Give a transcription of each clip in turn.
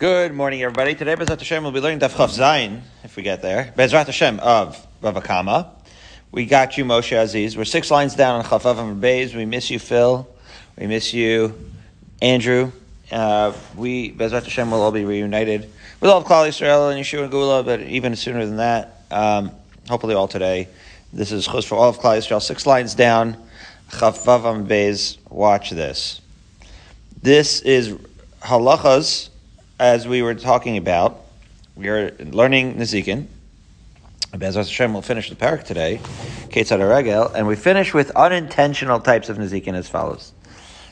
Good morning, everybody. Today, Bezrat Hashem, we'll be learning Daf Chav Zayin, if we get there. Bezrat Hashem of Bava Kama. We got you, Moshe Aziz. We're six lines down on Chavav and. We miss you, Phil. We miss you, Andrew. Uh, we, Bezrat Hashem, will all be reunited with all of Klal Yisrael and Yeshua and Gula, but even sooner than that, um, hopefully all today. This is Chos for all of Klal Yisrael. Six lines down, Chavav and. Watch this. This is halachas as we were talking about, we are learning Nezikin. Bezras Hashem will finish the parak today, Ketzad Regel, and we finish with unintentional types of Nezikin as follows.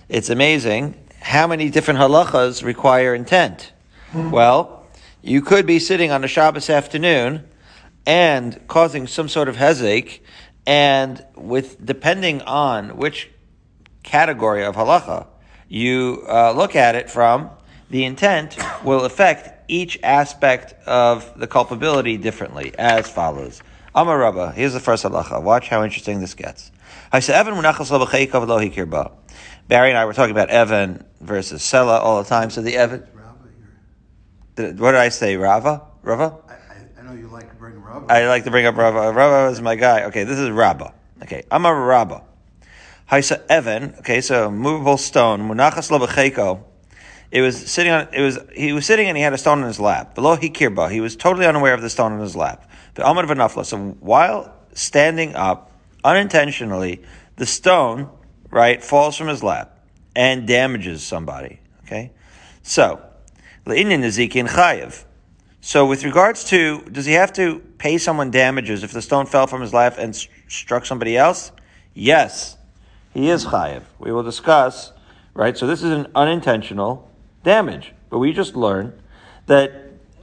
It's amazing how many different halachas require intent. Well, you could be sitting on a Shabbos afternoon and causing some sort of headache, and with depending on which category of halacha you uh, look at it from, the intent will affect each aspect of the culpability differently, as follows. Amar Rabba, here's the first halacha. Watch how interesting this gets. I said, Evan, Barry and I were talking about Evan versus Sela all the time. So the Evan. Did, what did I say? Rava? Rava? I, I, know you like to bring Rava. I like to bring up Rava. Rava is my guy. Okay, this is Rabba. Okay, Amar Rabba. Haisa Evan. Okay, so movable stone. Munachas lo it was sitting on. It was he was sitting and he had a stone in his lap. Below he kirba, he was totally unaware of the stone in his lap. The amad v'nafla. So while standing up, unintentionally, the stone right falls from his lap and damages somebody. Okay, so nezikin chayiv. So with regards to, does he have to pay someone damages if the stone fell from his lap and st- struck somebody else? Yes, he is chayiv. We will discuss. Right, so this is an unintentional damage. But we just learned that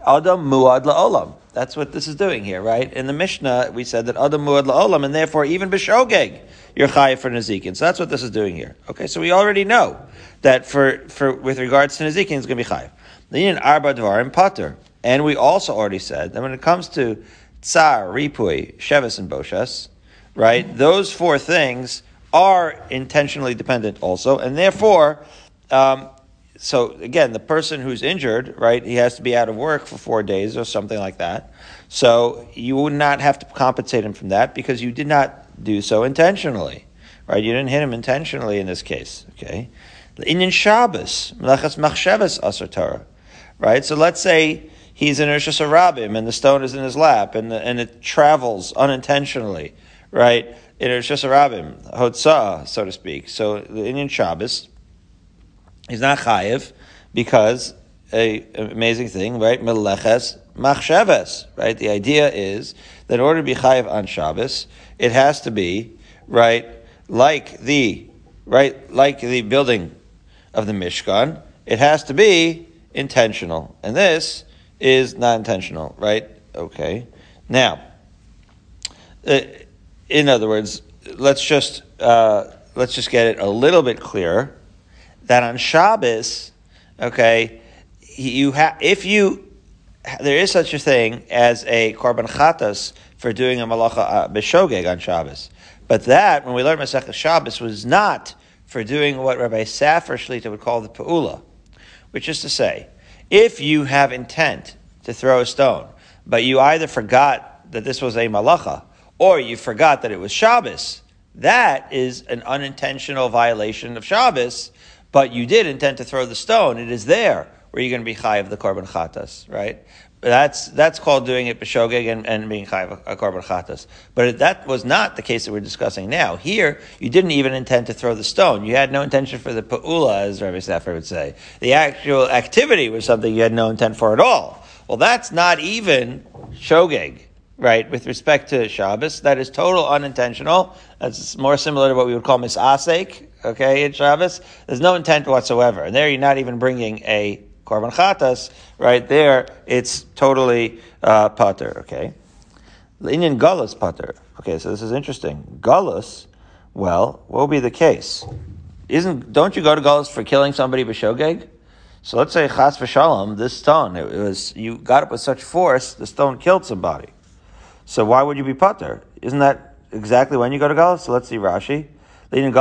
Adam Muad La'olam. That's what this is doing here, right? In the Mishnah, we said that Adam Muad La'olam, and therefore even B'shogeg, you're chayiv for Nazikin. So that's what this is doing here. Okay, so we already know that for, for with regards to Nazikin, it's going to be chayiv. Then Arba Dvarim Pater. And we also already said that when it comes to Tsar, Ripui, Shevis, and Boshas, right, those four things are intentionally dependent also, and therefore, um, so again, the person who's injured, right, he has to be out of work for four days or something like that. So you would not have to compensate him from that because you did not do so intentionally, right? You didn't hit him intentionally in this case, okay? Inyan Shabbos, Melechas Machshavas Asar Torah, right? So let's say he's in Rosh Hashanah and the stone is in his lap and, the, and it travels unintentionally, right? In Rosh Hashanah, Hotzah, so to speak. So the Inyan Shabbos, He's not chayiv because a amazing thing, right? Meleches machsheves, right? The idea is that in order to be chayiv on Shabbos, it has to be right like the right like the building of the Mishkan. It has to be intentional, and this is not intentional, right? Okay. Now, uh, in other words, let's just uh, let's just get it a little bit clearer that on Shabbos, okay, you have if you there is such a thing as a korban chatas for doing a malacha uh, b'shogeg on Shabbos, but that when we learned Masechah Shabbos was not for doing what Rabbi Safar Shlita would call the peula, which is to say, if you have intent to throw a stone, but you either forgot that this was a malacha or you forgot that it was Shabbos, that is an unintentional violation of Shabbos but you did intend to throw the stone, it is there where you're going to be high of the korban chatas, right? That's that's called doing it b'shogeg and, and being of a korban chatas. But that was not the case that we're discussing now. Here, you didn't even intend to throw the stone. You had no intention for the pa'ula, as Rabbi Safar would say. The actual activity was something you had no intent for at all. Well, that's not even shogeg right, with respect to Shabbos. That is total unintentional. That's more similar to what we would call misasek, okay, in Shabbos. There's no intent whatsoever. And there you're not even bringing a korban chatas, right there, it's totally uh, pater, okay. Inyan gullus pater. Okay, so this is interesting. Gullus, well, what will be the case? Isn't, don't you go to gullus for killing somebody b'shogeg? So let's say chas v'shalom, this stone, it was, you got it with such force, the stone killed somebody. So why would you be pater? Isn't that exactly when you go to Galus? So let's see Rashi. Wait,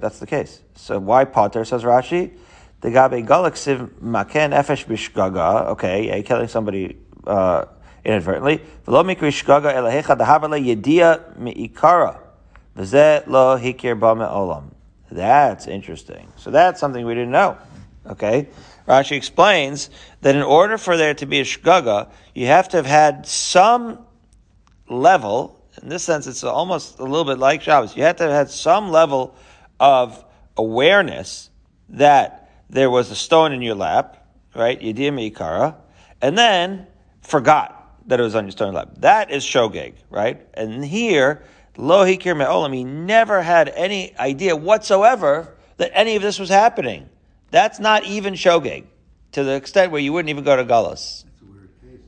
that's the case. So why potter, says Rashi? The gabe galaxiv maken efesh bishgaga. Okay, yeah, killing somebody uh, inadvertently. V'lo mikri shgaga elahecha dahavale yedia miikara. V'zeh lo hikir ba olam. That's interesting. So that's something we didn't know. Okay? Rashi explains that in order for there to be a shgaga, you have to have had some level, in this sense it's almost a little bit like Shabbos, you have to have had some level of awareness that there was a stone in your lap, right? Yedim Ikara, and then forgot that it was on your stone lap. That is shogeg, right? And here, lo hikir me'olam, he never had any idea whatsoever that any of this was happening. That's not even shogeg, to the extent where you wouldn't even go to Gullus.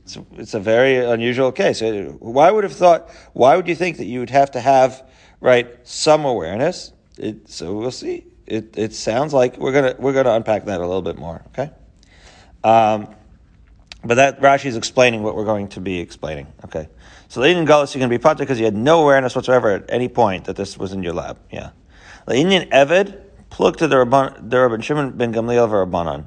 It's a. It's, a very unusual case. Uh, Why would have thought? Why would you think that you would have to have right some awareness? It, so we'll see. It, it sounds like we're gonna we're gonna unpack that a little bit more. Okay, um, but that Rashi is explaining what we're going to be explaining. Okay, so Leinin Gullus you're to be potter because you had no awareness whatsoever at any point that this was in your lab. Yeah, Leinin Eved plug to the Rabban the Rabban Shimon ben Gamliel Rabbanon.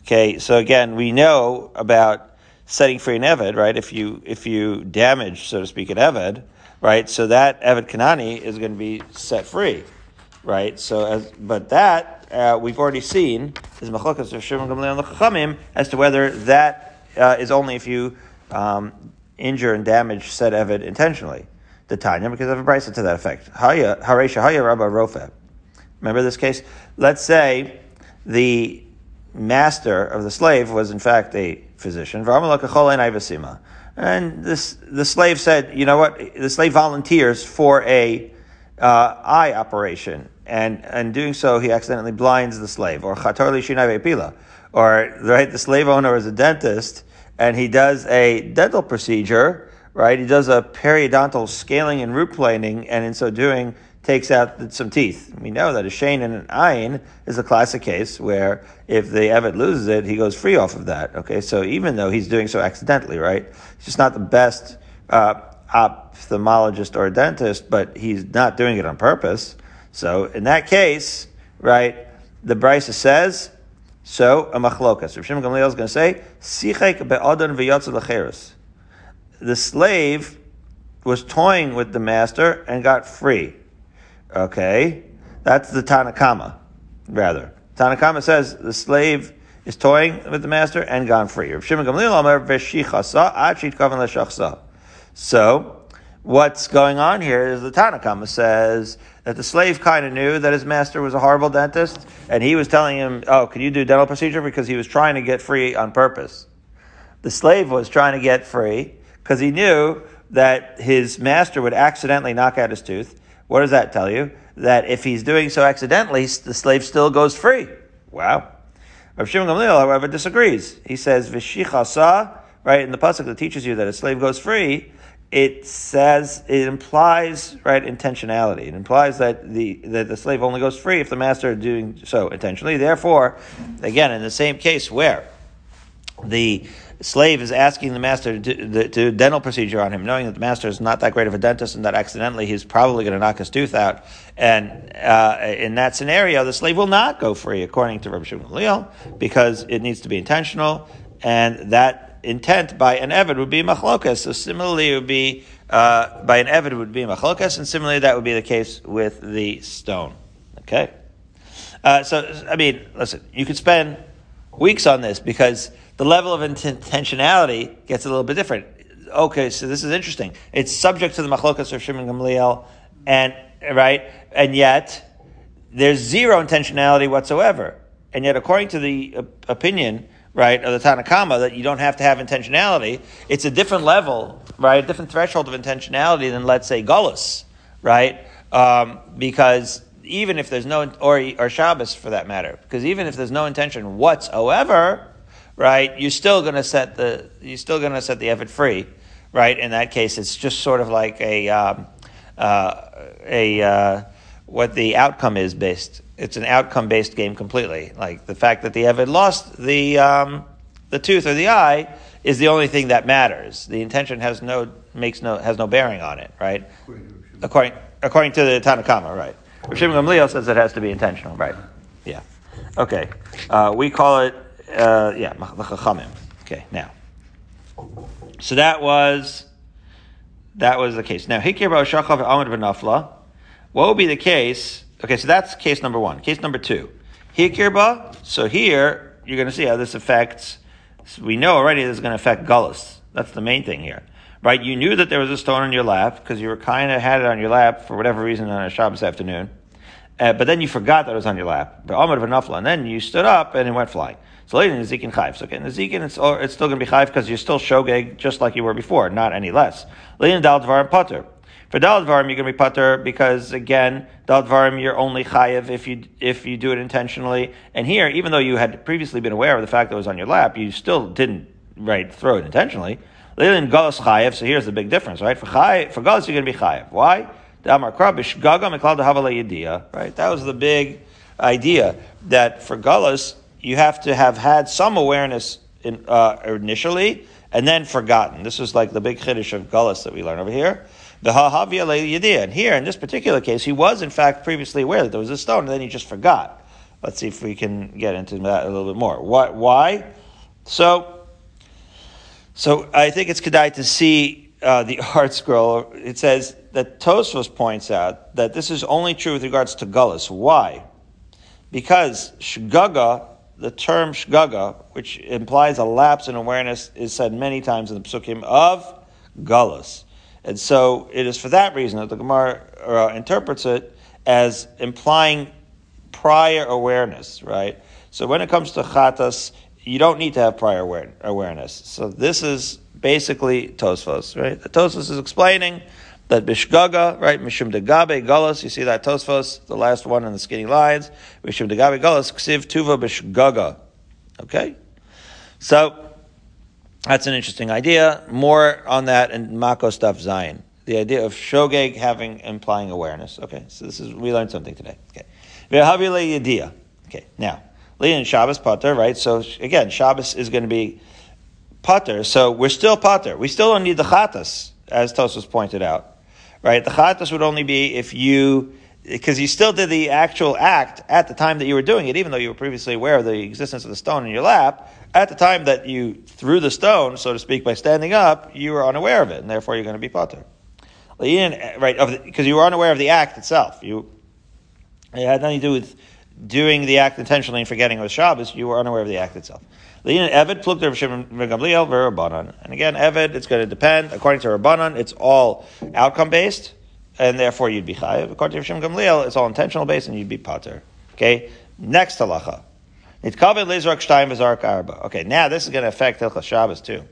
Okay, so again, we know about setting free an Eved, right? If you if you damage, so to speak, an Eved, right? So that Eved Kanani is going to be set free, right? So as but that uh, we've already seen is machlokas of Shimon Gamliel the Chachamim as to whether that uh, is only if you um, injure and damage said Eved intentionally. The Tanya, because of a brisa to that effect. Haya Haresha Haya Rabba Rofe. Remember this case? Let's say the master of the slave was in fact a physician. And this, the slave said, you know what? The slave volunteers for a uh, eye operation, and and doing so, he accidentally blinds the slave. Or pila, or right, the slave owner is a dentist, and he does a dental procedure. Right, he does a periodontal scaling and root planing, and in so doing, takes out some teeth. We know that a shane and an ayin is a classic case where if the evet loses it, he goes free off of that. Okay, so even though he's doing so accidentally, right, he's just not the best uh, ophthalmologist or dentist, but he's not doing it on purpose. So in that case, right, the Brisa says, so a machlokas. Rav Shimon Gamliel is going to say, sichek be'adon v'yotzel. The slave was toying with the master and got free. Okay, that's the Tanakama, rather. Tanakama says the slave is toying with the master and gone free. So, what's going on here is the Tanakama says that the slave kind of knew that his master was a horrible dentist, and he was telling him, "Oh, can you do dental procedure?" Because he was trying to get free on purpose. The slave was trying to get free because he knew that his master would accidentally knock out his tooth. What does that tell you? That if he's doing so accidentally, the slave still goes free. Wow. Rav Shimon Gamliel, however, disagrees. He says, "Vishichasa," right in the pasuk that teaches you that a slave goes free. It says it implies right intentionality. It implies that the that the slave only goes free if the master is doing so intentionally. Therefore, again, in the same case where the slave is asking the master to do, to dental procedure on him, knowing that the master is not that great of a dentist and that accidentally he's probably going to knock his tooth out. And uh, in that scenario, the slave will not go free, according to Rabbi Shimon Gamliel, because it needs to be intentional, and that intent by an Evid would be machlokas. So similarly, it would be uh, by an Evid would be machlokas, and similarly, that would be the case with the stone. Okay. Uh, so, I mean, listen, you could spend weeks on this because the level of intentionality gets a little bit different. Okay, so this is interesting. It's subject to the machlokas of Shimon Gamliel, and right, and yet there's zero intentionality whatsoever. And yet, according to the opinion, right, of the Tanakama, that you don't have to have intentionality, it's a different level, right, a different threshold of intentionality than, let's say, Gullus, right? Um, because even if there's no, or, or Shabbos for that matter, because even if there's no intention whatsoever, right, you're still going to set the you're still going to set the effort free, right? In that case, it's just sort of like a um, uh, a uh, what the outcome is based. It's an outcome based game completely. Like the fact that the Evid lost the um, the tooth or the eye is the only thing that matters. The intention has no makes no has no bearing on it, right? According according to the Tanakama, right? Rav Gamliel says it has to be intentional, right? Yeah. Okay, uh, we call it uh, yeah the chachamim. Okay, now, so that was that was the case. Now hikir ba'oshachav amad v'nafla. What would be the case? Okay, so that's case number one. Case number two, hikir So here you're going to see how this affects. We know already this is going to affect gullus. That's the main thing here right? You knew that there was a stone on your lap because you were kind of had it on your lap for whatever reason on a Shabbos afternoon. Uh, but then you forgot that it was on your lap. But Amr v'nafla, and then you stood up and it went flying. So later in Chayv. So it's, it's still going to be Chayv because you're still Shogeg just like you were before, not any less. Later in Dal Potter. For Dal Dvarim, you're going to be Potter because again, Dal Dvarim, you're only Chayiv if you, if you do it intentionally. And here, even though you had previously been aware of the fact that it was on your lap, you still didn't, right, throw it intentionally. Later in Chayiv, so here's the big difference, right? For Chayiv, for Galus, you're going to be Chayiv. Why? Right? That was the big idea that for Gullus, you have to have had some awareness in, uh, initially and then forgotten. This is like the big chiddush of Gullus that we learn over here. And here, in this particular case, he was in fact previously aware that there was a stone and then he just forgot. Let's see if we can get into that a little bit more. What, why? So, so I think it's kedai to see uh, the ArtScroll. It says that Tosfos points out that this is only true with regards to gullus. Why? Because shgaga, the term shgaga, which implies a lapse in awareness, is said many times in the psukim of gullus. And so it is for that reason that the Gemara uh, interprets it as implying prior awareness, right? So when it comes to chatas, you don't need to have prior awareness. So this is basically Tosfos, right? Tosfos is explaining that Bishgaga, right? Mishum de Gabe Gullus, you see that Tosfos, the last one in the skinny lines. Mishum de Gabe Gullus, Ksiv Tuva Bishgaga. Okay? So, that's an interesting idea. More on that in Makos daf Zayin. The idea of Shogeg having, implying awareness. Okay, so this is, we learned something today. Okay. Ve'havile. Okay, now, Leon Shabbos Potter, right? So again, Shabbos is going to be Potter, so we're still Potter. We still don't need the Chatas, as Tosos pointed out right? The chatas would only be if you, because you still did the actual act at the time that you were doing it, even though you were previously aware of the existence of the stone in your lap. At the time that you threw the stone, so to speak, by standing up, you were unaware of it, and therefore you're going to be potter. Eh, right, because you were unaware of the act itself. You, it had nothing to do with doing the act intentionally and forgetting it was Shabbos. You were unaware of the act itself. Eved Gamliel. And again, Eved, it's going to depend. According to Rabbanan, it's all outcome based, and therefore you'd be chayiv. According to Shimon Gamliel, it's all intentional based, and you'd be pater. Okay, next halacha. Nitkaven lezrak shtayim v'zark arba. Okay, now this is going to affect Hilchas Shabbos too,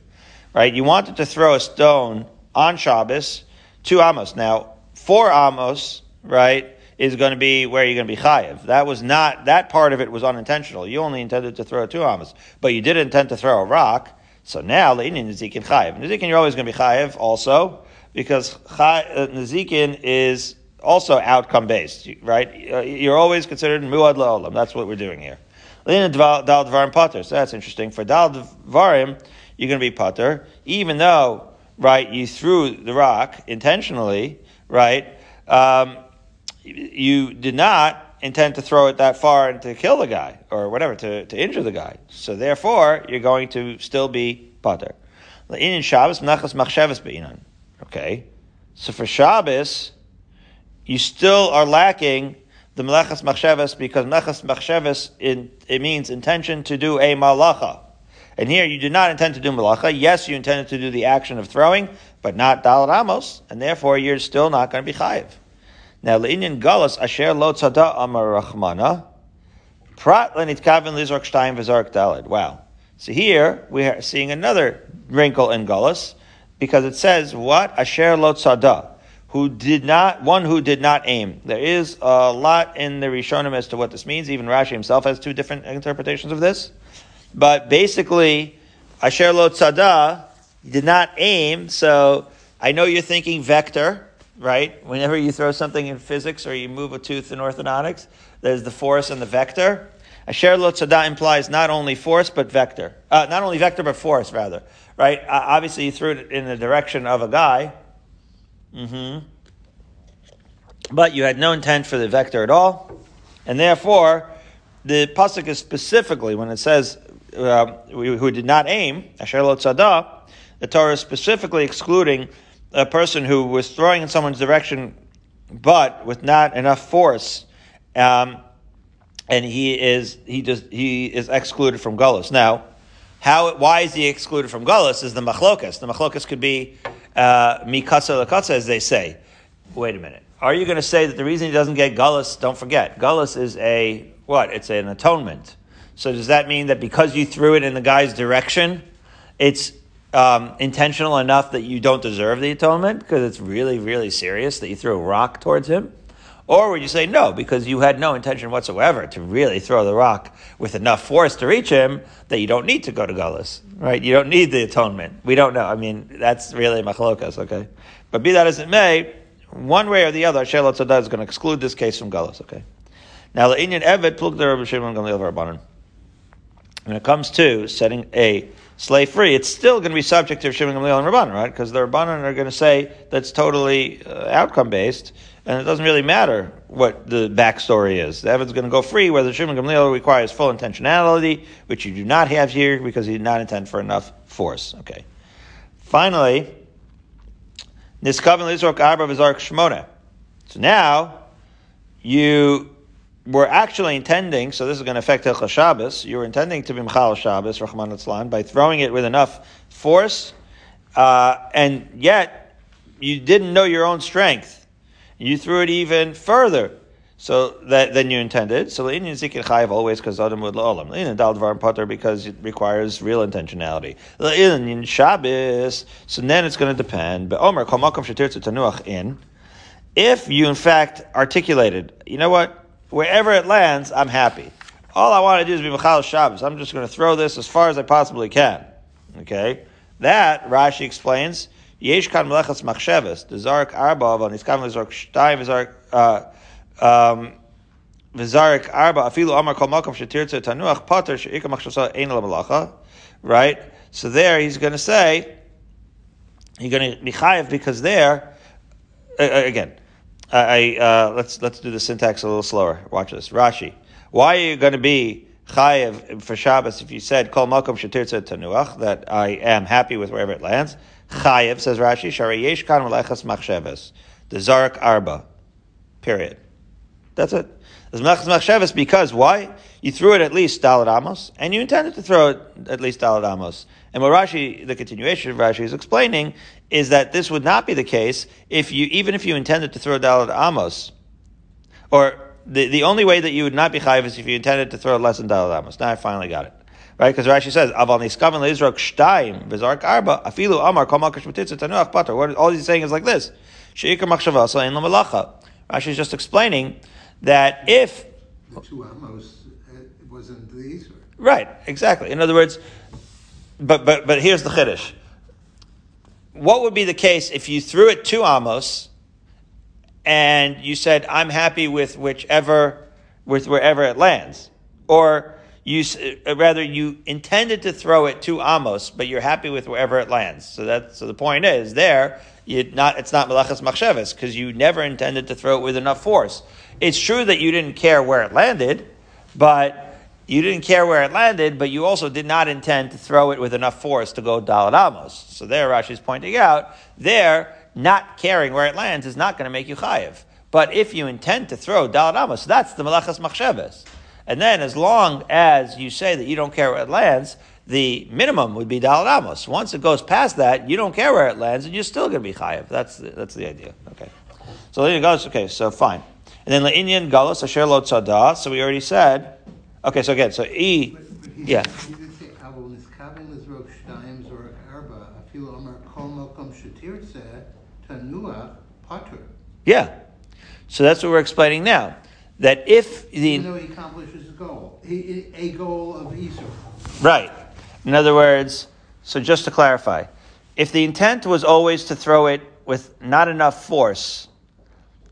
right? You wanted to throw a stone on Shabbos, two amos. Now, four amos, right? Is going to be where you're going to be chayiv. That was not, that part of it was unintentional. You only intended to throw two amas, but you did intend to throw a rock. So now, le'inin nezikin chayiv. Nezikin, you're always going to be chayiv also, because uh, nezikin is also outcome based, right? Uh, you're always considered muad la'olam. That's what we're doing here. Le'inin dal dvarim pater. So that's interesting. For dal dvarim, you're going to be pater, even though, right, you threw the rock intentionally, right? Um, you did not intend to throw it that far and to kill the guy or whatever to, to injure the guy. So therefore, you're going to still be pater. In Shabbos, menachas machshavas be'inan. Okay, so for Shabbos, you still are lacking the melechas machshavas because melechas machshavas it means intention to do a malacha. And here you did not intend to do malacha. Yes, you intended to do the action of throwing, but not dalad amos, and therefore you're still not going to be chayiv. Now, le'inyan galus asher lo tzada amar rachmana, prat lenitkaven lizark shtayim v'zark dalid. Wow. So here we are seeing another wrinkle in galus because it says what asher lo tzada, who did not one who did not aim. There is a lot in the Rishonim as to what this means. Even Rashi himself has two different interpretations of this, but basically asher lo tzada did not aim. So I know you're thinking vector right? Whenever you throw something in physics or you move a tooth in orthodontics, there's the force and the vector. Asher lo tzada implies not only force but vector. Uh, not only vector but force, rather. Right? Uh, obviously, you threw it in the direction of a guy. Mm-hmm. But you had no intent for the vector at all. And therefore, the pasuk is specifically when it says uh, who did not aim, asher lo tzada, the Torah is specifically excluding a person who was throwing in someone's direction, but with not enough force, um, and he is he just he is excluded from gullus. Now, how why is he excluded from gullus? Is the machlokas? The machlokas could be uh, mikatsa lakatsa, as they say. Wait a minute. Are you going to say that the reason he doesn't get gullus? Don't forget, gullus is a what? It's an atonement. So does that mean that because you threw it in the guy's direction, it's um, intentional enough that you don't deserve the atonement because it's really, really serious that you threw a rock towards him? Or would you say no, because you had no intention whatsoever to really throw the rock with enough force to reach him that you don't need to go to Gullus, right? You don't need the atonement. We don't know. I mean, that's really machlokas, okay? But be that as it may, one way or the other, Shelah Tzaddah is going to exclude this case from Gullus, okay? Now, the Inyan plug the. When it comes to setting a slave free, it's still going to be subject to Shimon Gamliel and Rabbanon, right? Because the Rabbanon are going to say that's totally uh, outcome based, and it doesn't really matter what the backstory is. The Evid's going to go free, whether Shimon Gamliel requires full intentionality, which you do not have here because he did not intend for enough force. Okay. Finally, Niskaven Lizork Arba Vizark Shmona. So now, you were actually intending, so this is going to affect Hilchah Shabbos, you were intending to be Mchal Shabbos, Rahman Atzlan, by throwing it with enough force, uh, and yet you didn't know your own strength. You threw it even further. So that than you intended. So in zikin chayiv always because adam would la'olam. In dal dvar potter because it requires real intentionality. In Shabbos, so then it's going to depend. But Omer kol makom tanuach in. If you in fact articulated, you know what, wherever it lands, I'm happy. All I want to do is be Machal Shabbos. I'm just going to throw this as far as I possibly can. Okay? That, Rashi explains, Yesh kan melechas machsheves, the zarek arba, on his kavan zarek shtayim, zarek, uh, um, v'zarek arba, afilu amar kol makom shetirtze tanuach pater she'ika machshasa ein malacha, right? So there he's going to say, you're going to be chayiv because there, uh, again, I, uh, let's let's do the syntax a little slower. Watch this. Rashi. Why are you going to be chayev for Shabbos if you said kol makom shetirtza tanuach that I am happy with wherever it lands? Chayev says Rashi. Shari yesh kan machsheves. The zarek arba. Period. That's it. There's melechas machsheves because why? You threw it at least dalad amos, and you intended to throw it at least dalad amos. And what Rashi, the continuation of Rashi is explaining is that this would not be the case if you, even if you intended to throw Dalit Amos, or the, the only way that you would not be chayiv is if you intended to throw less than Dalit Amos. Now I finally got it. Right? Because Rashi says, Aval niskaven leizrok shtayim v'zark arba afilu amar kol malkash tanuach pater. What all he's saying is like this. Sheikar machshava so ein lamalacha. Rashi is just explaining that if The two amos, uh, it wasn't. Or, Right, exactly. In other words, but but but here's the chiddush. What would be the case if you threw it to Amos and you said, "I'm happy with whichever, with wherever it lands," or you uh, rather you intended to throw it to Amos, but you're happy with wherever it lands. So that so the point is there. Not it's not melachas machsheves because you never intended to throw it with enough force. It's true that you didn't care where it landed, but you didn't care where it landed, but you also did not intend to throw it with enough force to go Dalad Amos. So there, Rashi's pointing out, there, not caring where it lands is not going to make you chayiv. But if you intend to throw Dalad Amos, that's the Malachas Machsheves. And then, as long as you say that you don't care where it lands, the minimum would be Dalad Amos. Once it goes past that, you don't care where it lands, and you're still going to be chayiv. That's the, that's the idea. Okay. So there you go. Okay, so fine. And then Le'inyan Galos Asher Lo Tzada. So we already said. Okay, so again, so E. Yeah. He did say, Aval niskaven lizrok shtayim zorek arba afilu amar kol malkom shetirtze tanuach pater. Yeah. So that's what we're explaining now. That if Even the though he accomplishes his goal, he, a goal of Esau. right, in other words, so just to clarify, if the intent was always to throw it with not enough force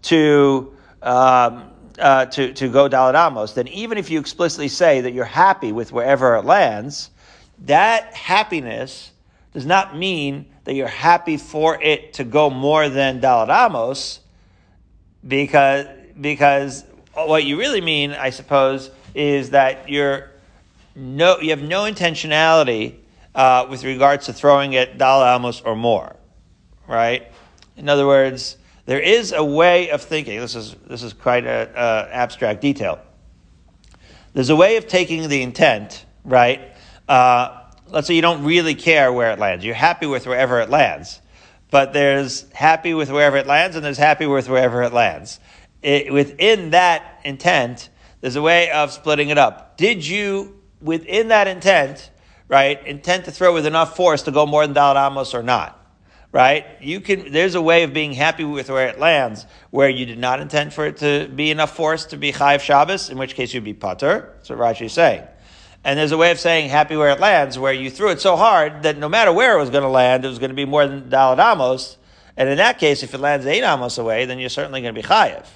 to um, uh, to to go Dalit Amos, then even if you explicitly say that you're happy with wherever it lands, that happiness does not mean that you're happy for it to go more than Dalit Amos, because because what you really mean, I suppose, is that you're no, you have no intentionality uh, with regards to throwing it dal amos or more, right? In other words, there is a way of thinking. This is this is quite an abstract detail. There's a way of taking the intent, right? Uh, let's say you don't really care where it lands. You're happy with wherever it lands, but there's happy with wherever it lands, and there's happy with wherever it lands. It, within that intent, there's a way of splitting it up. Did you, within that intent, right, intend to throw with enough force to go more than Dalit Amos or not? Right? You can, there's a way of being happy with where it lands, where you did not intend for it to be enough force to be Chayiv Shabbos, in which case you'd be Pater. That's what Rashi is saying. And there's a way of saying happy where it lands, where you threw it so hard that no matter where it was going to land, it was going to be more than Dalit Amos. And in that case, if it lands eight Amos away, then you're certainly going to be Chayiv.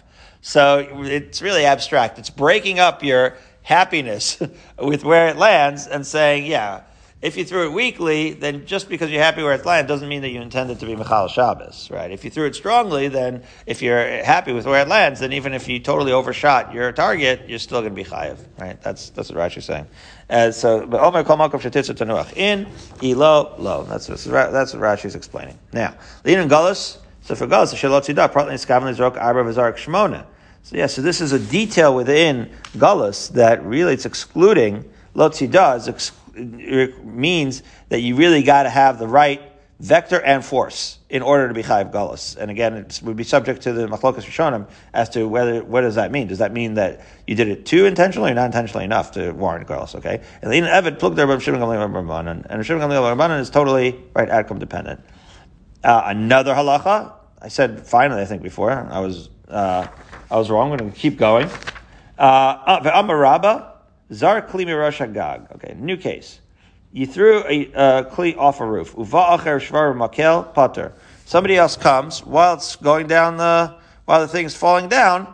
So it's really abstract. It's breaking up your happiness with where it lands and saying, yeah, if you threw it weakly, then just because you're happy where it lands doesn't mean that you intended to be Michal Shabbos, right? If you threw it strongly, then if you're happy with where it lands, then even if you totally overshot your target, you're still going to be chayiv, right? That's that's what Rashi's saying. Uh, so, but Omer Kol Shetitza Tanuach in Ilo Lo. That's what, that's what Rashi's explaining. Now, and Gullus. So for Gullus, Shalot Tzidah, partly Skavan Lizrok Arba Vizarek Shmona. So yeah, so this is a detail within Gullus that really it's excluding Lotzidah ex- means that you really got to have the right vector and force in order to be chayiv galus. And again, it would be subject to the machlokas rishonim as to whether what does that mean? Does that mean that you did it too intentionally or not intentionally enough to warrant galus? Okay, and the Evid plug there and Shimon Gamliel is totally right outcome dependent. Uh, another halacha. I said finally. I think before I was. Uh, I was wrong. I'm going to keep going. Uh, Amaraba, Zar Kli Mirosh Hagag. Okay, new case. You threw a uh, Kli off a roof. Uva Acher Shvar Makel Pater. Somebody else comes while it's going down the, while the thing's falling down,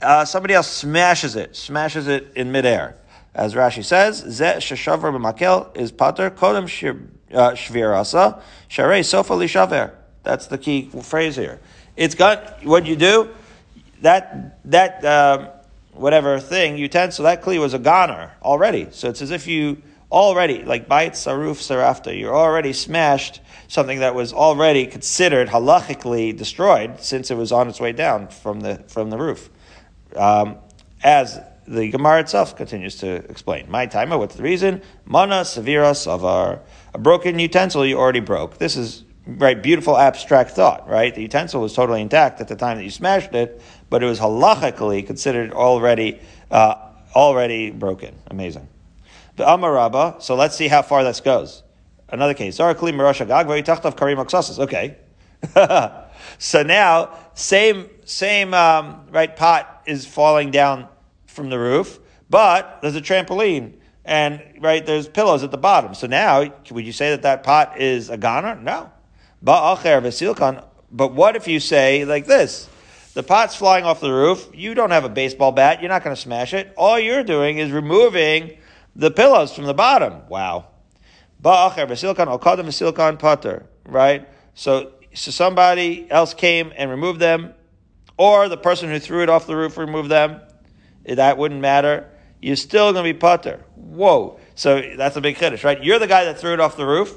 uh, somebody else smashes it, smashes it in midair. As Rashi says, Ze Sheshavar B'Makel is Pater Kodem uh, Shvirasa Sharei Sofa Lishaver. That's the key phrase here. It's got, what you do, that that um, whatever thing utensil that kli was a goner already. So it's as if you already like bite saruf sarafta. You're already smashed something that was already considered halachically destroyed since it was on its way down from the from the roof. Um, as the Gemara itself continues to explain. My timer, what's the reason? Mana sevira savar. A broken utensil you already broke. This is right, beautiful abstract thought, right? The utensil was totally intact at the time that you smashed it, but it was halachically considered already uh, already broken. Amazing. The Amarabba, so let's see how far this goes. Another case. Okay. so now, same same um, right pot is falling down from the roof, but there's a trampoline and right there's pillows at the bottom. So now, would you say that that pot is a goner? No. But what if you say like this? The pot's flying off the roof. You don't have a baseball bat. You're not going to smash it. All you're doing is removing the pillows from the bottom. Wow. Right? So, so somebody else came and removed them, or the person who threw it off the roof removed them. That wouldn't matter. You're still going to be putter. Whoa. So that's a big chiddush, right? You're the guy that threw it off the roof,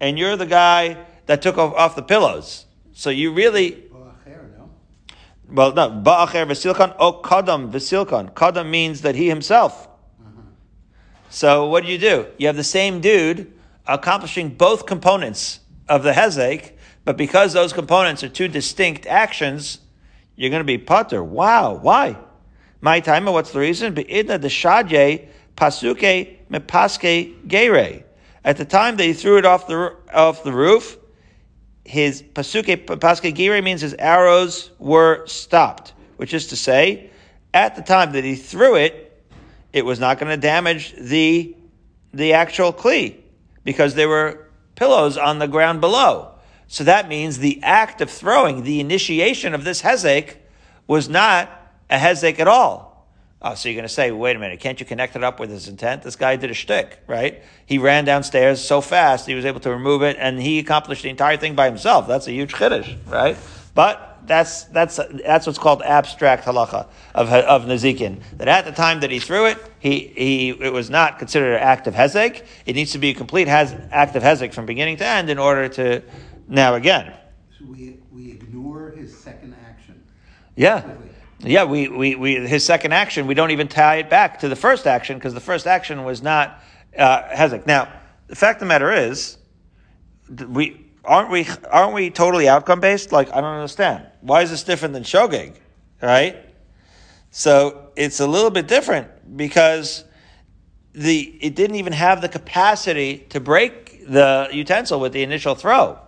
and you're the guy that took off, off the pillows. So you really. Well, no, ba'acher v'silkan o kadam v'silkan. Kadam means that he himself. So what do you do? You have the same dude accomplishing both components of the hezek, but because those components are two distinct actions, you're going to be putter. Wow, why? My time, what's the reason? Be'idna the shadye pasuke mepaske gere. At the time that he threw it off the off the roof, his pasuke paske gire means his arrows were stopped, which is to say, at the time that he threw it, it was not going to damage the the actual kli because there were pillows on the ground below. So that means the act of throwing, the initiation of this hezek, was not a hezek at all. Oh, so you're going to say, wait a minute, can't you connect it up with his intent? This guy did a shtick, right? He ran downstairs so fast, he was able to remove it, and he accomplished the entire thing by himself. That's a huge chiddush, right? But that's that's that's what's called abstract halacha of of nazikin. That at the time that he threw it, he he it was not considered an act of hezek. It needs to be a complete has, act of hezek from beginning to end in order to. Now again, So we, we ignore his second action. yeah. Completely. Yeah, we, we, we, his second action, we don't even tie it back to the first action because the first action was not uh, Hezek. Now, the fact of the matter is, we aren't we aren't we totally outcome based? Like I don't understand. Why is this different than Shogeg? Right? So it's a little bit different because the it didn't even have the capacity to break the utensil with the initial throw,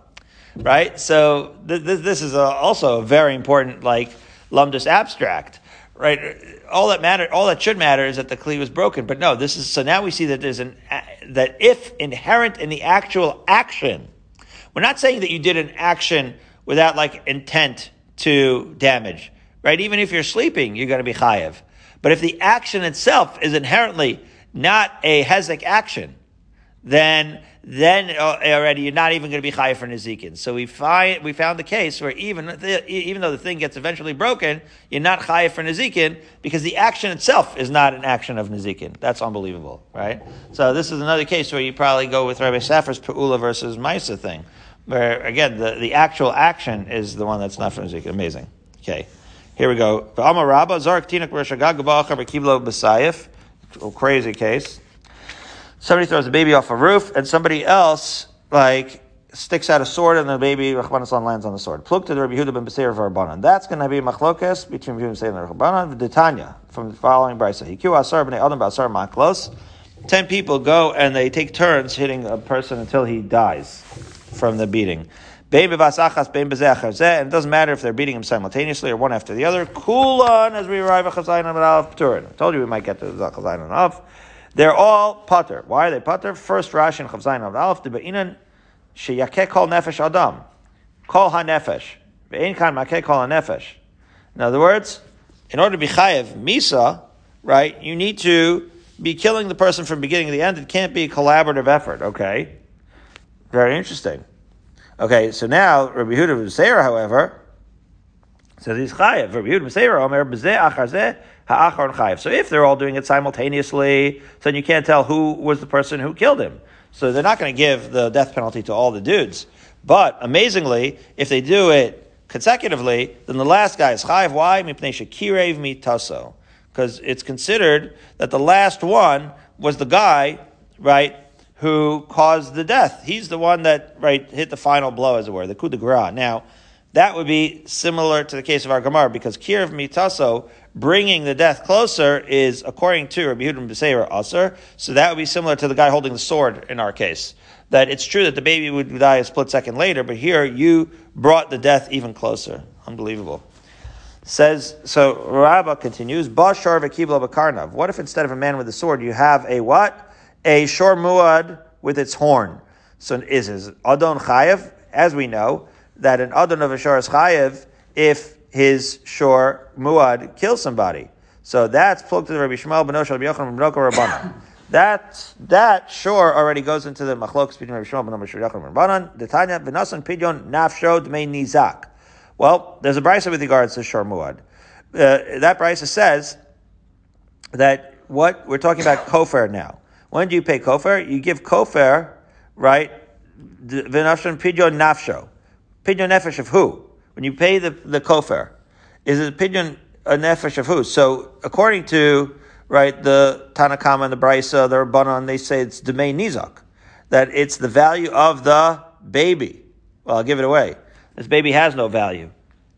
right? So th- th- this is a, also a very important like lumdus abstract, right? All that matter, all that should matter is that the kli was broken. But no, this is so now we see that there's an that if inherent in the actual action, we're not saying that you did an action without like intent to damage, right? Even if you're sleeping, you're going to be chayev. But if the action itself is inherently not a hezek action, then then uh, already you're not even going to be chayev for nezikin. So we find we found the case where even the, even though the thing gets eventually broken, you're not chayev for nezikin because the action itself is not an action of nezikin. That's unbelievable, right? So this is another case where you probably go with Rabbi Safra's peula versus Maisa thing, where again the, the actual action is the one that's not for nezikin. Amazing. Okay. Here we go. Crazy Rabba, Somebody throws a baby off a roof, and somebody else, like, sticks out a sword, and the baby, Rachmanis lands on the sword. Pluk to the Rabbi Yehuda ben Beseir Rabbanan. That's going to be machlokes between Rabbi Yehuda and Rabbanan. The Tanya, from the following brisa. Hiku asar b'nei adam b'asar maklos. Ten people go, and they take turns hitting a person until he dies from the beating. And it doesn't matter if they're beating him simultaneously or one after the other. Kulan, as we arrive at Chazayin and Aleph Turin. I told you we might get to Chazayin and Aleph. They're all putter. Why are they putter? First Rashi and Chazayin and Aleph, the be'inan sheyakeh kol nefesh adam. Kol ha-nefesh. Ve'in kan makeh kol ha-nefesh. In other words, in order to be chayev misa, right, you need to be killing the person from beginning to the end. It can't be a collaborative effort, okay? Very interesting. Okay, so now Rabbi Yehuda B'Seir, however, says he's chayev. Rabbi Yehuda B'Seir, Omer b'zeh achar zeh ha'achar chayev. So if they're all doing it simultaneously, then you can't tell who was the person who killed him. So they're not going to give the death penalty to all the dudes. But amazingly, if they do it consecutively, then the last guy is chayev. Why? Mipnei shekirev mitaso. Because it's considered that the last one was the guy, right, who caused the death. He's the one that, right, hit the final blow, as it were, the coup de grace. Now, that would be similar to the case of our Gemara, because kirev mitaso, bringing the death closer, is, according to Rabbi Yehuda B'Seir, Aser. So that would be similar to the guy holding the sword in our case. That it's true that the baby would die a split second later, but here you brought the death even closer. Unbelievable. Says, so Rabbah continues, Bashar v'kibla b'karnav. What if instead of a man with a sword, you have a what? A shor muad with its horn. So is his adon chayev? As we know, that an adon of a shor is chayev if his shor muad kill somebody. So that's plugged to the Rabbi Shmuel ben Oshel Rabbi Yochanan ben Rabbanan. That that shore already goes into the machlokas between Rabbi Shmuel ben Oshel Rabbi Yochanan Rabbanan. The Tanya v'nasan pidyon nafsho dmei nizak. Well, there's a brisa with regards to shor muad. Uh, that brisa says that what we're talking about kofar now. When do you pay kofar? You give kofar, right? V'nafsho pidyon nafsho. Pidyon nefesh of who? When you pay the the kofar, is it pidyon a nefesh of who? So according to right the Tanakama and the Brisa, the Rabbanon, they say it's demei nizak, that it's the value of the baby. Well, I'll give it away. This baby has no value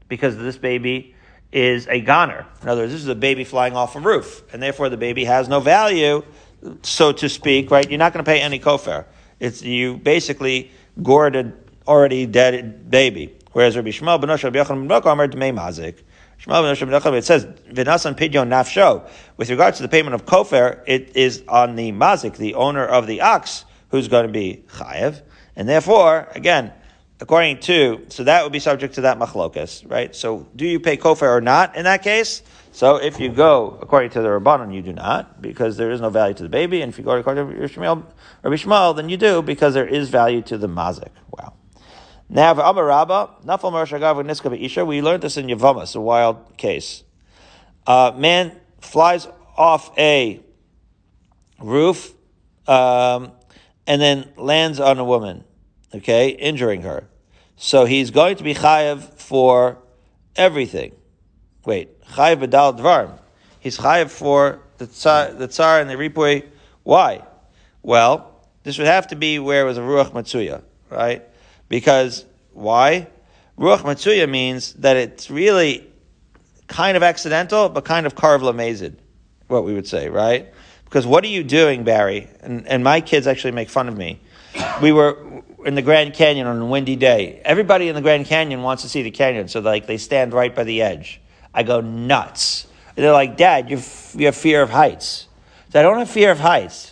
because this baby is a goner. In other words, this is a baby flying off a roof, and therefore the baby has no value, so to speak. Right? You're not going to pay any kofar. It's you basically gored an already dead baby. Whereas Rabbi Shmuel ben Oshel Yochanan ben Omer Dmei Mazik. Shmuel ben it says V'nasan Pidyon Nafsho. With regards to the payment of kofar, it is on the Mazik, the owner of the ox, who's going to be chayev, and therefore, again, according to so that would be subject to that machlokas, right? So, do you pay kofar or not in that case? So, if you go according to the rabbanon, you do not because there is no value to the baby, and if you go according to Rabbi Rabbi Shmuel then you do because there is value to the mazik. Wow. Now, for Amar Rabba, Nafal Marashagav Niska Isha, we learned this in Yavamas, a wild case. Uh, man flies off a roof um, and then lands on a woman, okay, injuring her. So he's going to be chayav for everything. Wait, chayav b'dal dvarm. He's chayav for the tsar, the tsar and the ripui. Why? Well, this would have to be where it was a ruach matsuya, right? Because why? Ruach matsuya means that it's really kind of accidental, but kind of karv lamezid, what we would say, right? Because what are you doing, Barry? And, and my kids actually make fun of me. We were in the Grand Canyon on a windy day. Everybody in the Grand Canyon wants to see the canyon, so like they stand right by the edge. I go nuts. And they're like, Dad, you you have fear of heights. So I don't have fear of heights.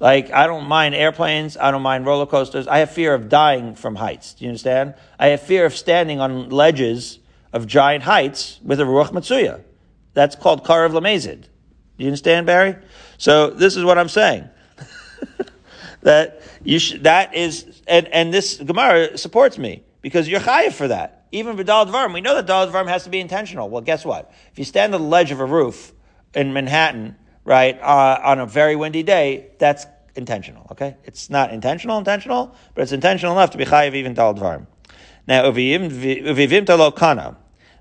Like, I don't mind airplanes. I don't mind roller coasters. I have fear of dying from heights. Do you understand? I have fear of standing on ledges of giant heights with a Ruach Matsuya. That's called Karav Lamezid. Do you understand, Barry? So this is what I'm saying. that you sh- that is, and, and this Gemara supports me because you're chayiv for that. Even Vidal Dvarim, we know that Vidal Dvarim has to be intentional. Well, guess what? If you stand on the ledge of a roof in Manhattan right, uh, on a very windy day, that's intentional, okay? It's not intentional, intentional, but it's intentional enough to be chayiv even tal dvarim. Now, uvivim talo kana.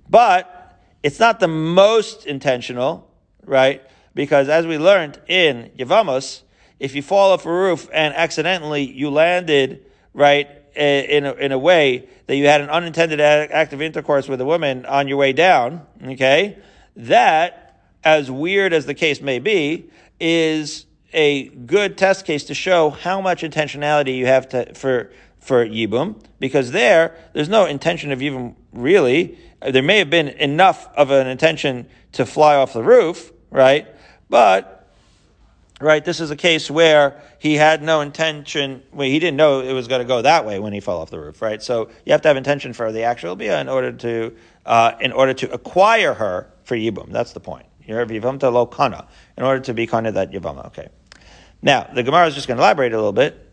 But it's not the most intentional, right? Because as we learned in Yavamos, if you fall off a roof and accidentally you landed, right, in a, in a way that you had an unintended act of intercourse with a woman on your way down, okay, that as weird as the case may be, is a good test case to show how much intentionality you have to, for for yibum, because there there's no intention of yibum really. There may have been enough of an intention to fly off the roof, right? But right, this is a case where he had no intention. Well, he didn't know it was going to go that way when he fell off the roof, right? So you have to have intention for the actual bia in order to uh, in order to acquire her for yibum. That's the point. Kana, in order to be kana that yivama. Okay. Now, the Gemara is just going to elaborate a little bit.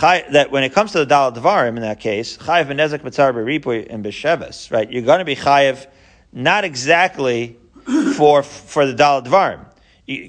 That when it comes to the Dal Dvarim, in that case, chayiv benezek mitzar beripui and besheves, right? You're going to be chayiv not exactly for for the Dal Dvarim,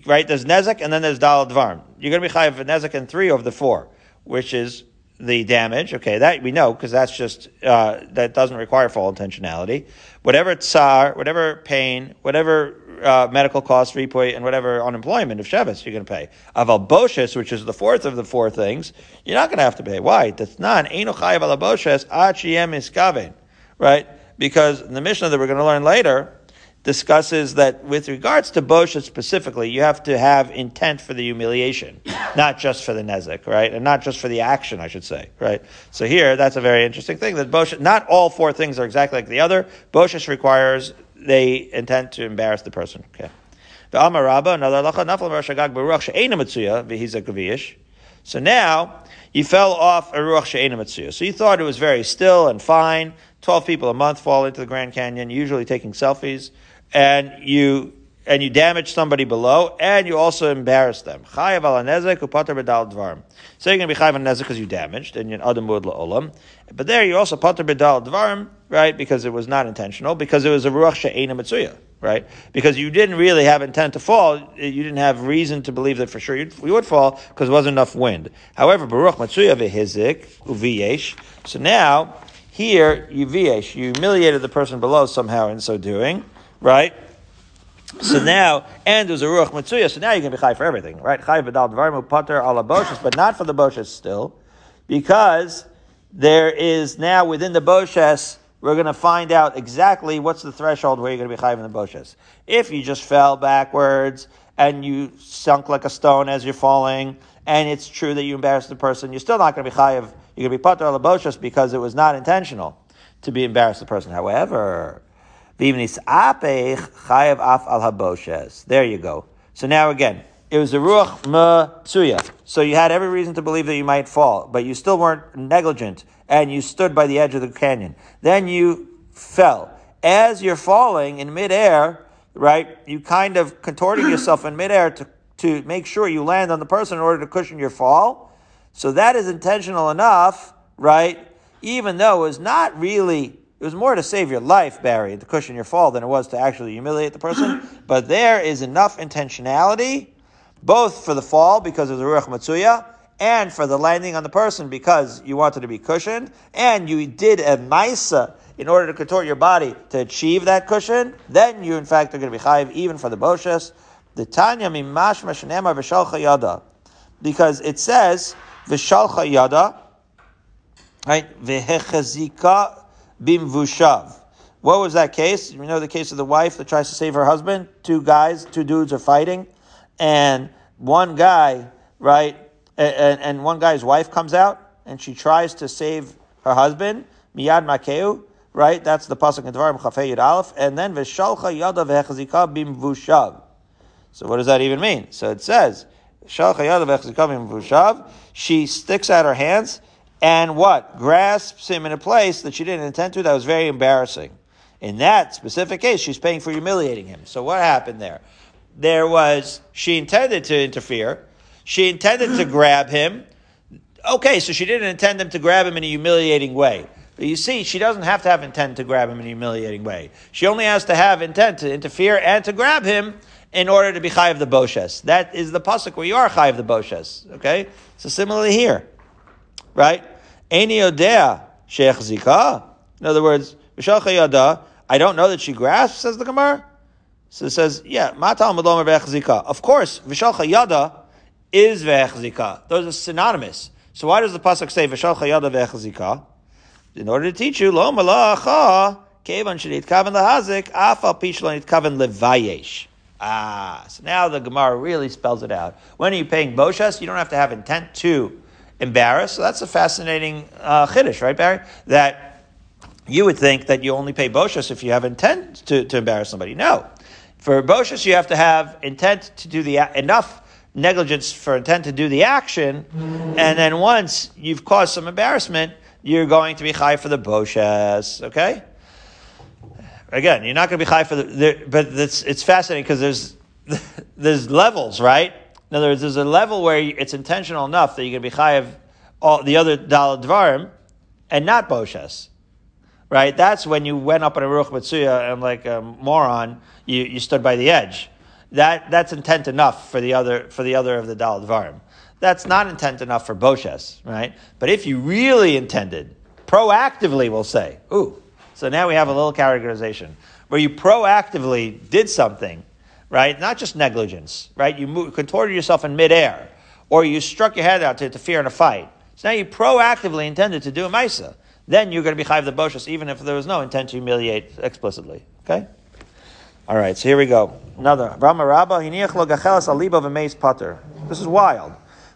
right? There's nezek and then there's Dal Dvarim. You're going to be chayiv nezek in three of the four, which is the damage. Okay, that we know because that's just uh, that doesn't require full intentionality. Whatever tsar, whatever pain, whatever uh, medical costs, repoi, and whatever unemployment of Shevis you're going to pay. Aval Boshes, which is the fourth of the four things, you're not going to have to pay. Why? That's not Eino Chayav Ala Boshes Achiem Iskaven, right? Because the Mishnah that we're going to learn later discusses that with regards to Boshes specifically, you have to have intent for the humiliation, not just for the Nezek, right? And not just for the action, I should say, right? So here, that's a very interesting thing that Boshes, not all four things are exactly like the other. Boshes requires they intend to embarrass the person. Okay. So now you fell off a ruach she'ena. So you thought it was very still and fine. Twelve people a month fall into the Grand Canyon, usually taking selfies, and you and you damage somebody below, and you also embarrass them. Chayav bedal dvarim. So you're going to be chayav because you damaged, and you're adam. But there you also pater bedal dvarim, right? Because it was not intentional, because it was a ruach she'ena mitzuya, right? Because you didn't really have intent to fall, you didn't have reason to believe that for sure you would fall because there wasn't enough wind. However, baruch matzuya vehizik uviyesh. So now here you viyesh, you humiliated the person below somehow in so doing, right? So now, and there's a ruach matzuya, so now you can be chai for everything, right? Chai v'dal dvarim pater ala boshes, but not for the boshes still, because there is now within the boshes, we're going to find out exactly what's the threshold where you're going to be chai in the boshes. If you just fell backwards and you sunk like a stone as you're falling, and it's true that you embarrassed the person, you're still not going to be chayiv. You're going to be pater ala boshes because it was not intentional to be embarrassed the person. However, there you go. So now again, it was a ruach matsuya. So you had every reason to believe that you might fall, but you still weren't negligent, and you stood by the edge of the canyon. Then you fell. As you're falling in midair, right, you kind of contorting yourself in midair to, to make sure you land on the person in order to cushion your fall. So that is intentional enough, right? even though it was not really, it was more to save your life, Barry, to cushion your fall than it was to actually humiliate the person. but there is enough intentionality, both for the fall because of the Ruach Matsuya, and for the landing on the person because you wanted to be cushioned, and you did a Maisa in order to contort your body to achieve that cushion, then you in fact are going to be chayiv even for the boshes. The Tanya mimash mashanema v'shalcha yada, because it says v'shalcha yada, right? V'hechazika bimvushav. What was that case? You know the case of the wife that tries to save her husband. Two guys, two dudes are fighting, and one guy, right, and, and one guy's wife comes out and she tries to save her husband. Miyad makeu, right? That's the pasuk in Devarim Chafei Yud Aleph, and then v'shalcha yada v'hechazika bimvushav. So what does that even mean? So it says shalcha yada v'hechazika bimvushav. She sticks out her hands and what grasps him in a place that she didn't intend to. That was very embarrassing. In that specific case, she's paying for humiliating him. So what happened there? There was she intended to interfere. She intended to grab him. Okay, so she didn't intend him to grab him in a humiliating way. But you see, she doesn't have to have intent to grab him in a humiliating way. She only has to have intent to interfere and to grab him in order to be chai of the boshes. That is the pasuk where you are chai of the boshes. Okay, so similarly here, right? Eni odea sheikh zika. In other words, yada. I don't know that she grasps, says the Gemara. So it says, yeah, matal melomer zika. Of course, vishalcha yada is zika. Those are synonymous. So why does the pasuk say vishalcha yada zika? in order to teach you, lo malacha, kevan shadit kavan lahazik, afal pishlon kavan levayesh. Ah, so now the Gemara really spells it out. When are you paying boshas? You don't have to have intent to embarrass. So that's a fascinating uh, chiddush, right, Barry? That you would think that you only pay boshas if you have intent to, to embarrass somebody. No. For boshas, you have to have intent to do the enough negligence for intent to do the action, and then once you've caused some embarrassment, you're going to be high for the boshes, okay? Again, you're not going to be high for the, but it's, it's fascinating because there's, there's levels, right? In other words, there's a level where it's intentional enough that going to be of all the other dalad dvarim and not boshes, right? That's when you went up on a ruach matsuya and like a moron, you, you stood by the edge. That, that's intent enough for the other, for the other of the dalad dvarim that's not intent enough for Boshes, right? But if you really intended, proactively, we'll say, ooh, so now we have a little categorization where you proactively did something, right? Not just negligence, right? You moved, contorted yourself in midair, or you struck your head out to interfere in a fight. So now you proactively intended to do a Misa. Then you're going to be Chayv the Boshes, even if there was no intent to humiliate explicitly. Okay? All right, so here we go. Another. This is wild.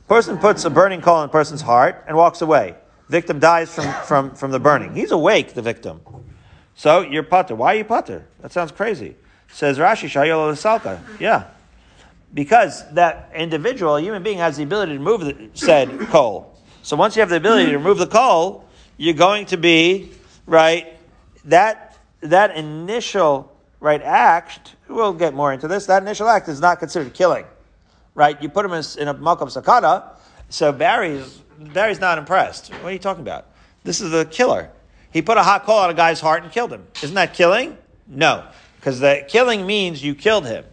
Person puts a burning coal in a person's heart and walks away. Victim dies from, from, from the burning. He's awake, the victim. So you're putter. Why are you putter? That sounds crazy. Says Rashi, Shayolo Salka. Yeah. Because that individual, human being, has the ability to remove the said coal. So once you have the ability to remove the coal, you're going to be, right, that, that initial, right, act, we'll get more into this, that initial act is not considered killing right? You put him in, in a makam sakata. So Barry's Barry's not impressed. What are you talking about? This is the killer. He put a hot coal on a guy's heart and killed him. Isn't that killing? No, because the killing means you killed him.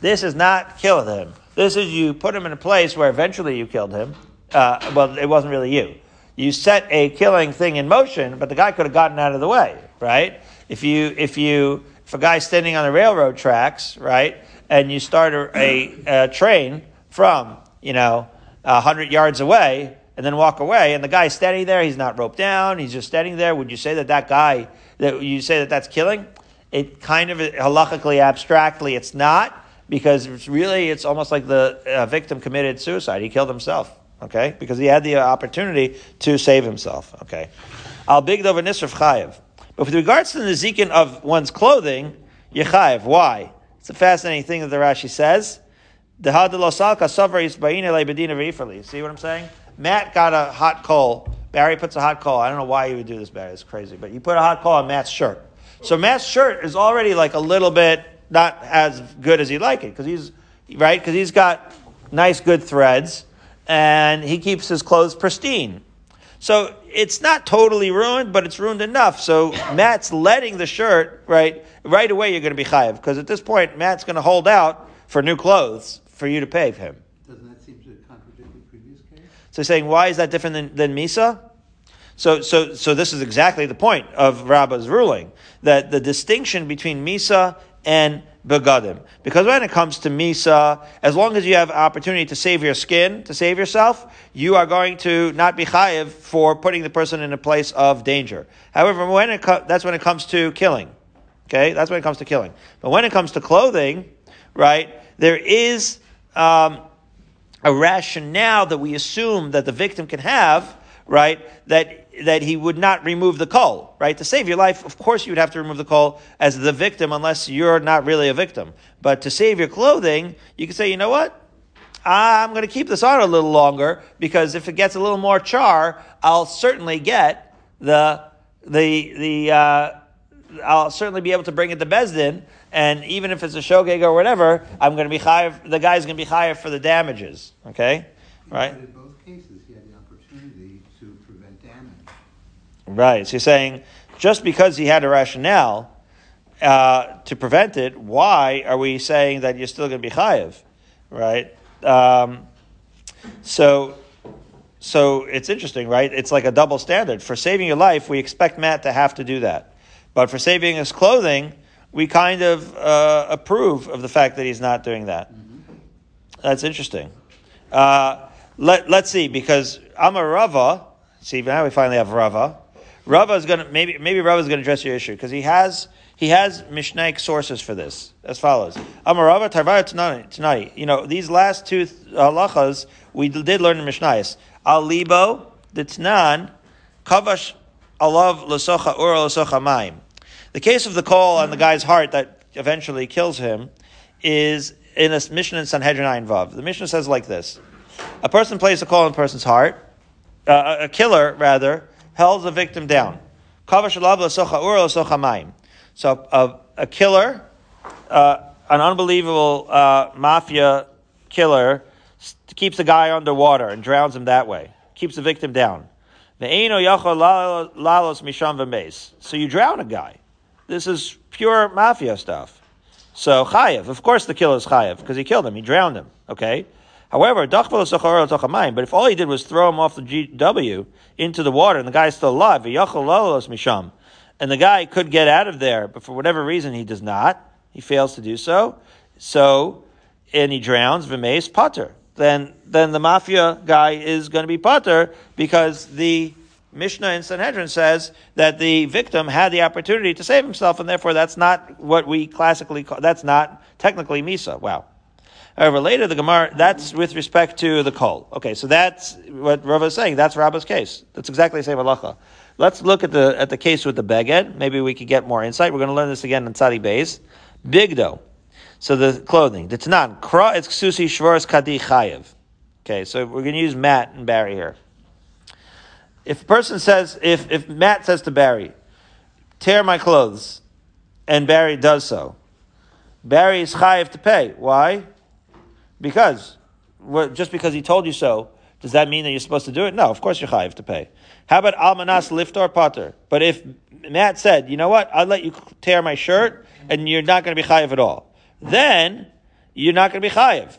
This is not kill him. This is you put him in a place where eventually you killed him. Uh, well, it wasn't really you. You set a killing thing in motion, but the guy could have gotten out of the way, right? If you if you if a guy's standing on the railroad tracks, right, and you start a, a, a train from, you know, hundred yards away and then walk away, and the guy's standing there, he's not roped down, he's just standing there, would you say that that guy, that you say that that's killing? It kind of, halachically, abstractly, it's not, because it's really, it's almost like the uh, victim committed suicide. He killed himself, okay? Because he had the opportunity to save himself, okay? Al big of nisrf chayiv. But with regards to the zikin of one's clothing, yechayiv. Why? It's a fascinating thing that the Rashi says. See what I'm saying? Matt got a hot coal. Barry puts a hot coal. I don't know why you would do this, Barry. It's crazy. But you put a hot coal on Matt's shirt. So Matt's shirt is already like a little bit not as good as he'd like it because he's right because he's got nice good threads and he keeps his clothes pristine. So it's not totally ruined, but it's ruined enough. So Matt's letting the shirt, right, right away you're going to be chayiv. Because at this point, Matt's going to hold out for new clothes for you to pay him. Doesn't that seem to contradict the previous case? So saying, why is that different than, than Misa? So, so, so this is exactly the point of Rabbah's ruling, that the distinction between Misa and begadim. Because when it comes to misa, as long as you have opportunity to save your skin, to save yourself, you are going to not be chayiv for putting the person in a place of danger. However, when it co- that's when it comes to killing. Okay, that's when it comes to killing. But when it comes to clothing, right, there is um, a rationale that we assume that the victim can have, right, that that he would not remove the coal, right? To save your life, of course you would have to remove the coal as the victim unless you're not really a victim. But to save your clothing, you can say, you know what? I'm going to keep this on a little longer because if it gets a little more char, I'll certainly get the, the, the, uh, I'll certainly be able to bring it to Bezdin, and even if it's a shogeg or whatever, I'm going to be higher. The guy's going to be higher for the damages. Okay, right? But in both cases, he had the opportunity to prevent damage. Right. So you're saying just because he had a rationale uh, to prevent it, why are we saying that you're still going to be chayiv? Right. Um, so, so it's interesting, right? It's like a double standard. For saving your life, we expect Matt to have to do that, but for saving his clothing, we kind of uh, approve of the fact that he's not doing that. That's interesting. Uh, let, let's see, because I'm a Rava. See, now we finally have Rava. Rava is going to maybe maybe Rava is going to address your issue because he has he has Mishnaic sources for this as follows. I'm a Rava Tarvaya tonight. You know these last two halachas we did learn in Mishnais. Al libo ditnan kavash alav lasocha ur lasocha maim. The case of the call on the guy's heart that eventually kills him is in a Mishnah in Sanhedrin Ayin Vav. The Mishnah says like this: A person places a call on a person's heart. Uh, a killer, rather, held the victim down. So a, a killer, uh, an unbelievable uh, mafia killer, keeps a guy underwater and drowns him that way. Keeps the victim down. So you drown a guy. This is pure mafia stuff. So chayev, of course the killer is chayev because he killed him. He drowned him. Okay. However, but if all he did was throw him off the GW into the water and the guy's still alive, and the guy could get out of there, but for whatever reason he does not, he fails to do so, so, and he drowns, v'meis pater. Then, then the mafia guy is going to be pater because the Mishnah in Sanhedrin says that the victim had the opportunity to save himself, and therefore that's not what we classically call, that's not technically Misa. Wow. However, later the Gemara, that's with respect to the kol. Okay, so that's what Rava is saying. That's Rabba's case. That's exactly the same halacha. Let's look at the at the case with the beged. Maybe we could get more insight. We're going to learn this again in Tzadi Beis. Bigdo. So the clothing. The Tanan. Kra it's ksusi shvoras kadi chayev. Okay, so we're going to use Matt and Barry here. If a person says, if, if Matt says to Barry, tear my clothes, and Barry does so, Barry is chayev to pay. Why? Because, just because he told you so, does that mean that you're supposed to do it? No, of course you're chayiv to pay. How about almanas liftor pater? But if Matt said, you know what, I'll let you tear my shirt and you're not going to be chayiv at all, then you're not going to be chayiv.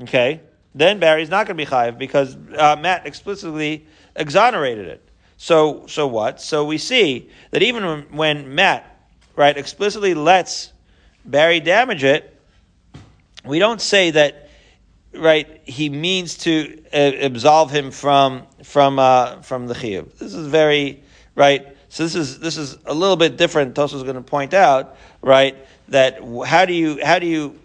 Okay? Then Barry's not going to be chayiv because uh, Matt explicitly exonerated it. So, so what? So we see that even when Matt, right, explicitly lets Barry damage it, we don't say that right he means to uh, absolve him from from uh, from the chiyuv. This is very right. So this is this is a little bit different. Tosa is going to point out right that how do you how do you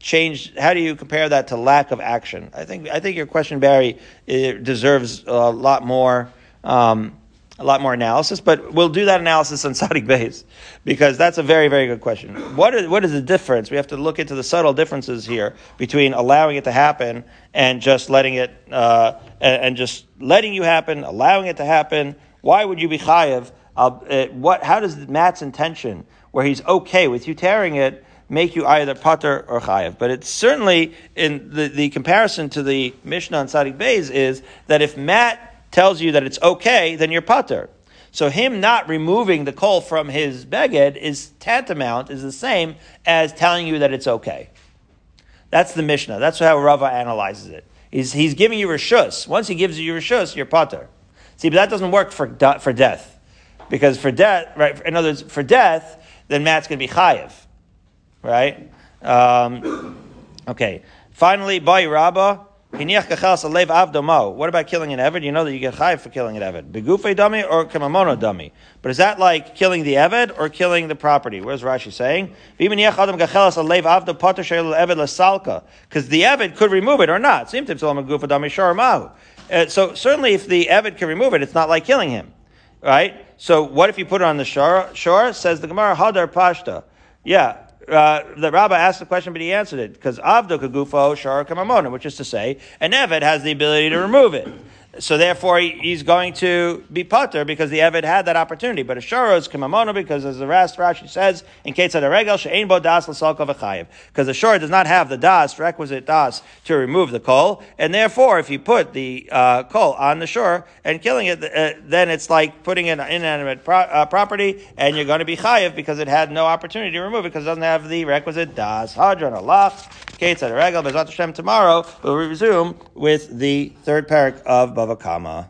change how do you compare that to lack of action? I think I think your question, Barry, deserves a lot more. Um, a lot more analysis, but we'll do that analysis on Tzadi Beis because that's a very, very good question. What is, what is the difference? We have to look into the subtle differences here between allowing it to happen and just letting it, uh, and, just letting you happen, allowing it to happen. Why would you be chayiv? Uh, what, how does Matt's intention, where he's okay with you tearing it, make you either pater or chayiv? But it's certainly in the, the comparison to the Mishnah on Tzadi Beis is that if Matt tells you that it's okay, then you're putter. So him not removing the coal from his beged is tantamount, is the same as telling you that it's okay. That's the Mishnah. That's how Rava analyzes it. He's, he's giving you rishus. Once he gives you rishus, you're putter. See, but that doesn't work for, for death. Because for death, right, in other words, for death, then Matt's going to be chayiv. Right? Um, okay. Finally, by Rabbah, what about killing an Eved? You know that you get chayiv for killing an Eved. Begufe dummy or kamamono dummy. But is that like killing the Eved or killing the property? Where's Rashi saying? Because the Eved could remove it or not. Uh, so certainly if the Eved can remove it, it's not like killing him. Right? So what if you put it on the shore? Shore says the Gemara Hadar Pashta. Yeah, uh, the rabbi asked the question, but he answered it because avdo kagufo shara kamamona, which is to say, an eved has the ability to remove it. So therefore, he's going to be putter because the Eved had that opportunity. But a shara is kamamono because, as the rest Rashi says, in case of the she'ain bo das l'salko v'chayiv. Because the shara does not have the das, requisite das, to remove the coal. And therefore, if you put the uh, coal on the shore and killing it, uh, then it's like putting an inanimate pro- uh, property and you're going to be chayiv because it had no opportunity to remove it because it doesn't have the requisite das. Hadran Alach, A regel, Bezat Hashem tomorrow, we'll resume with the third parak of Bava Kama.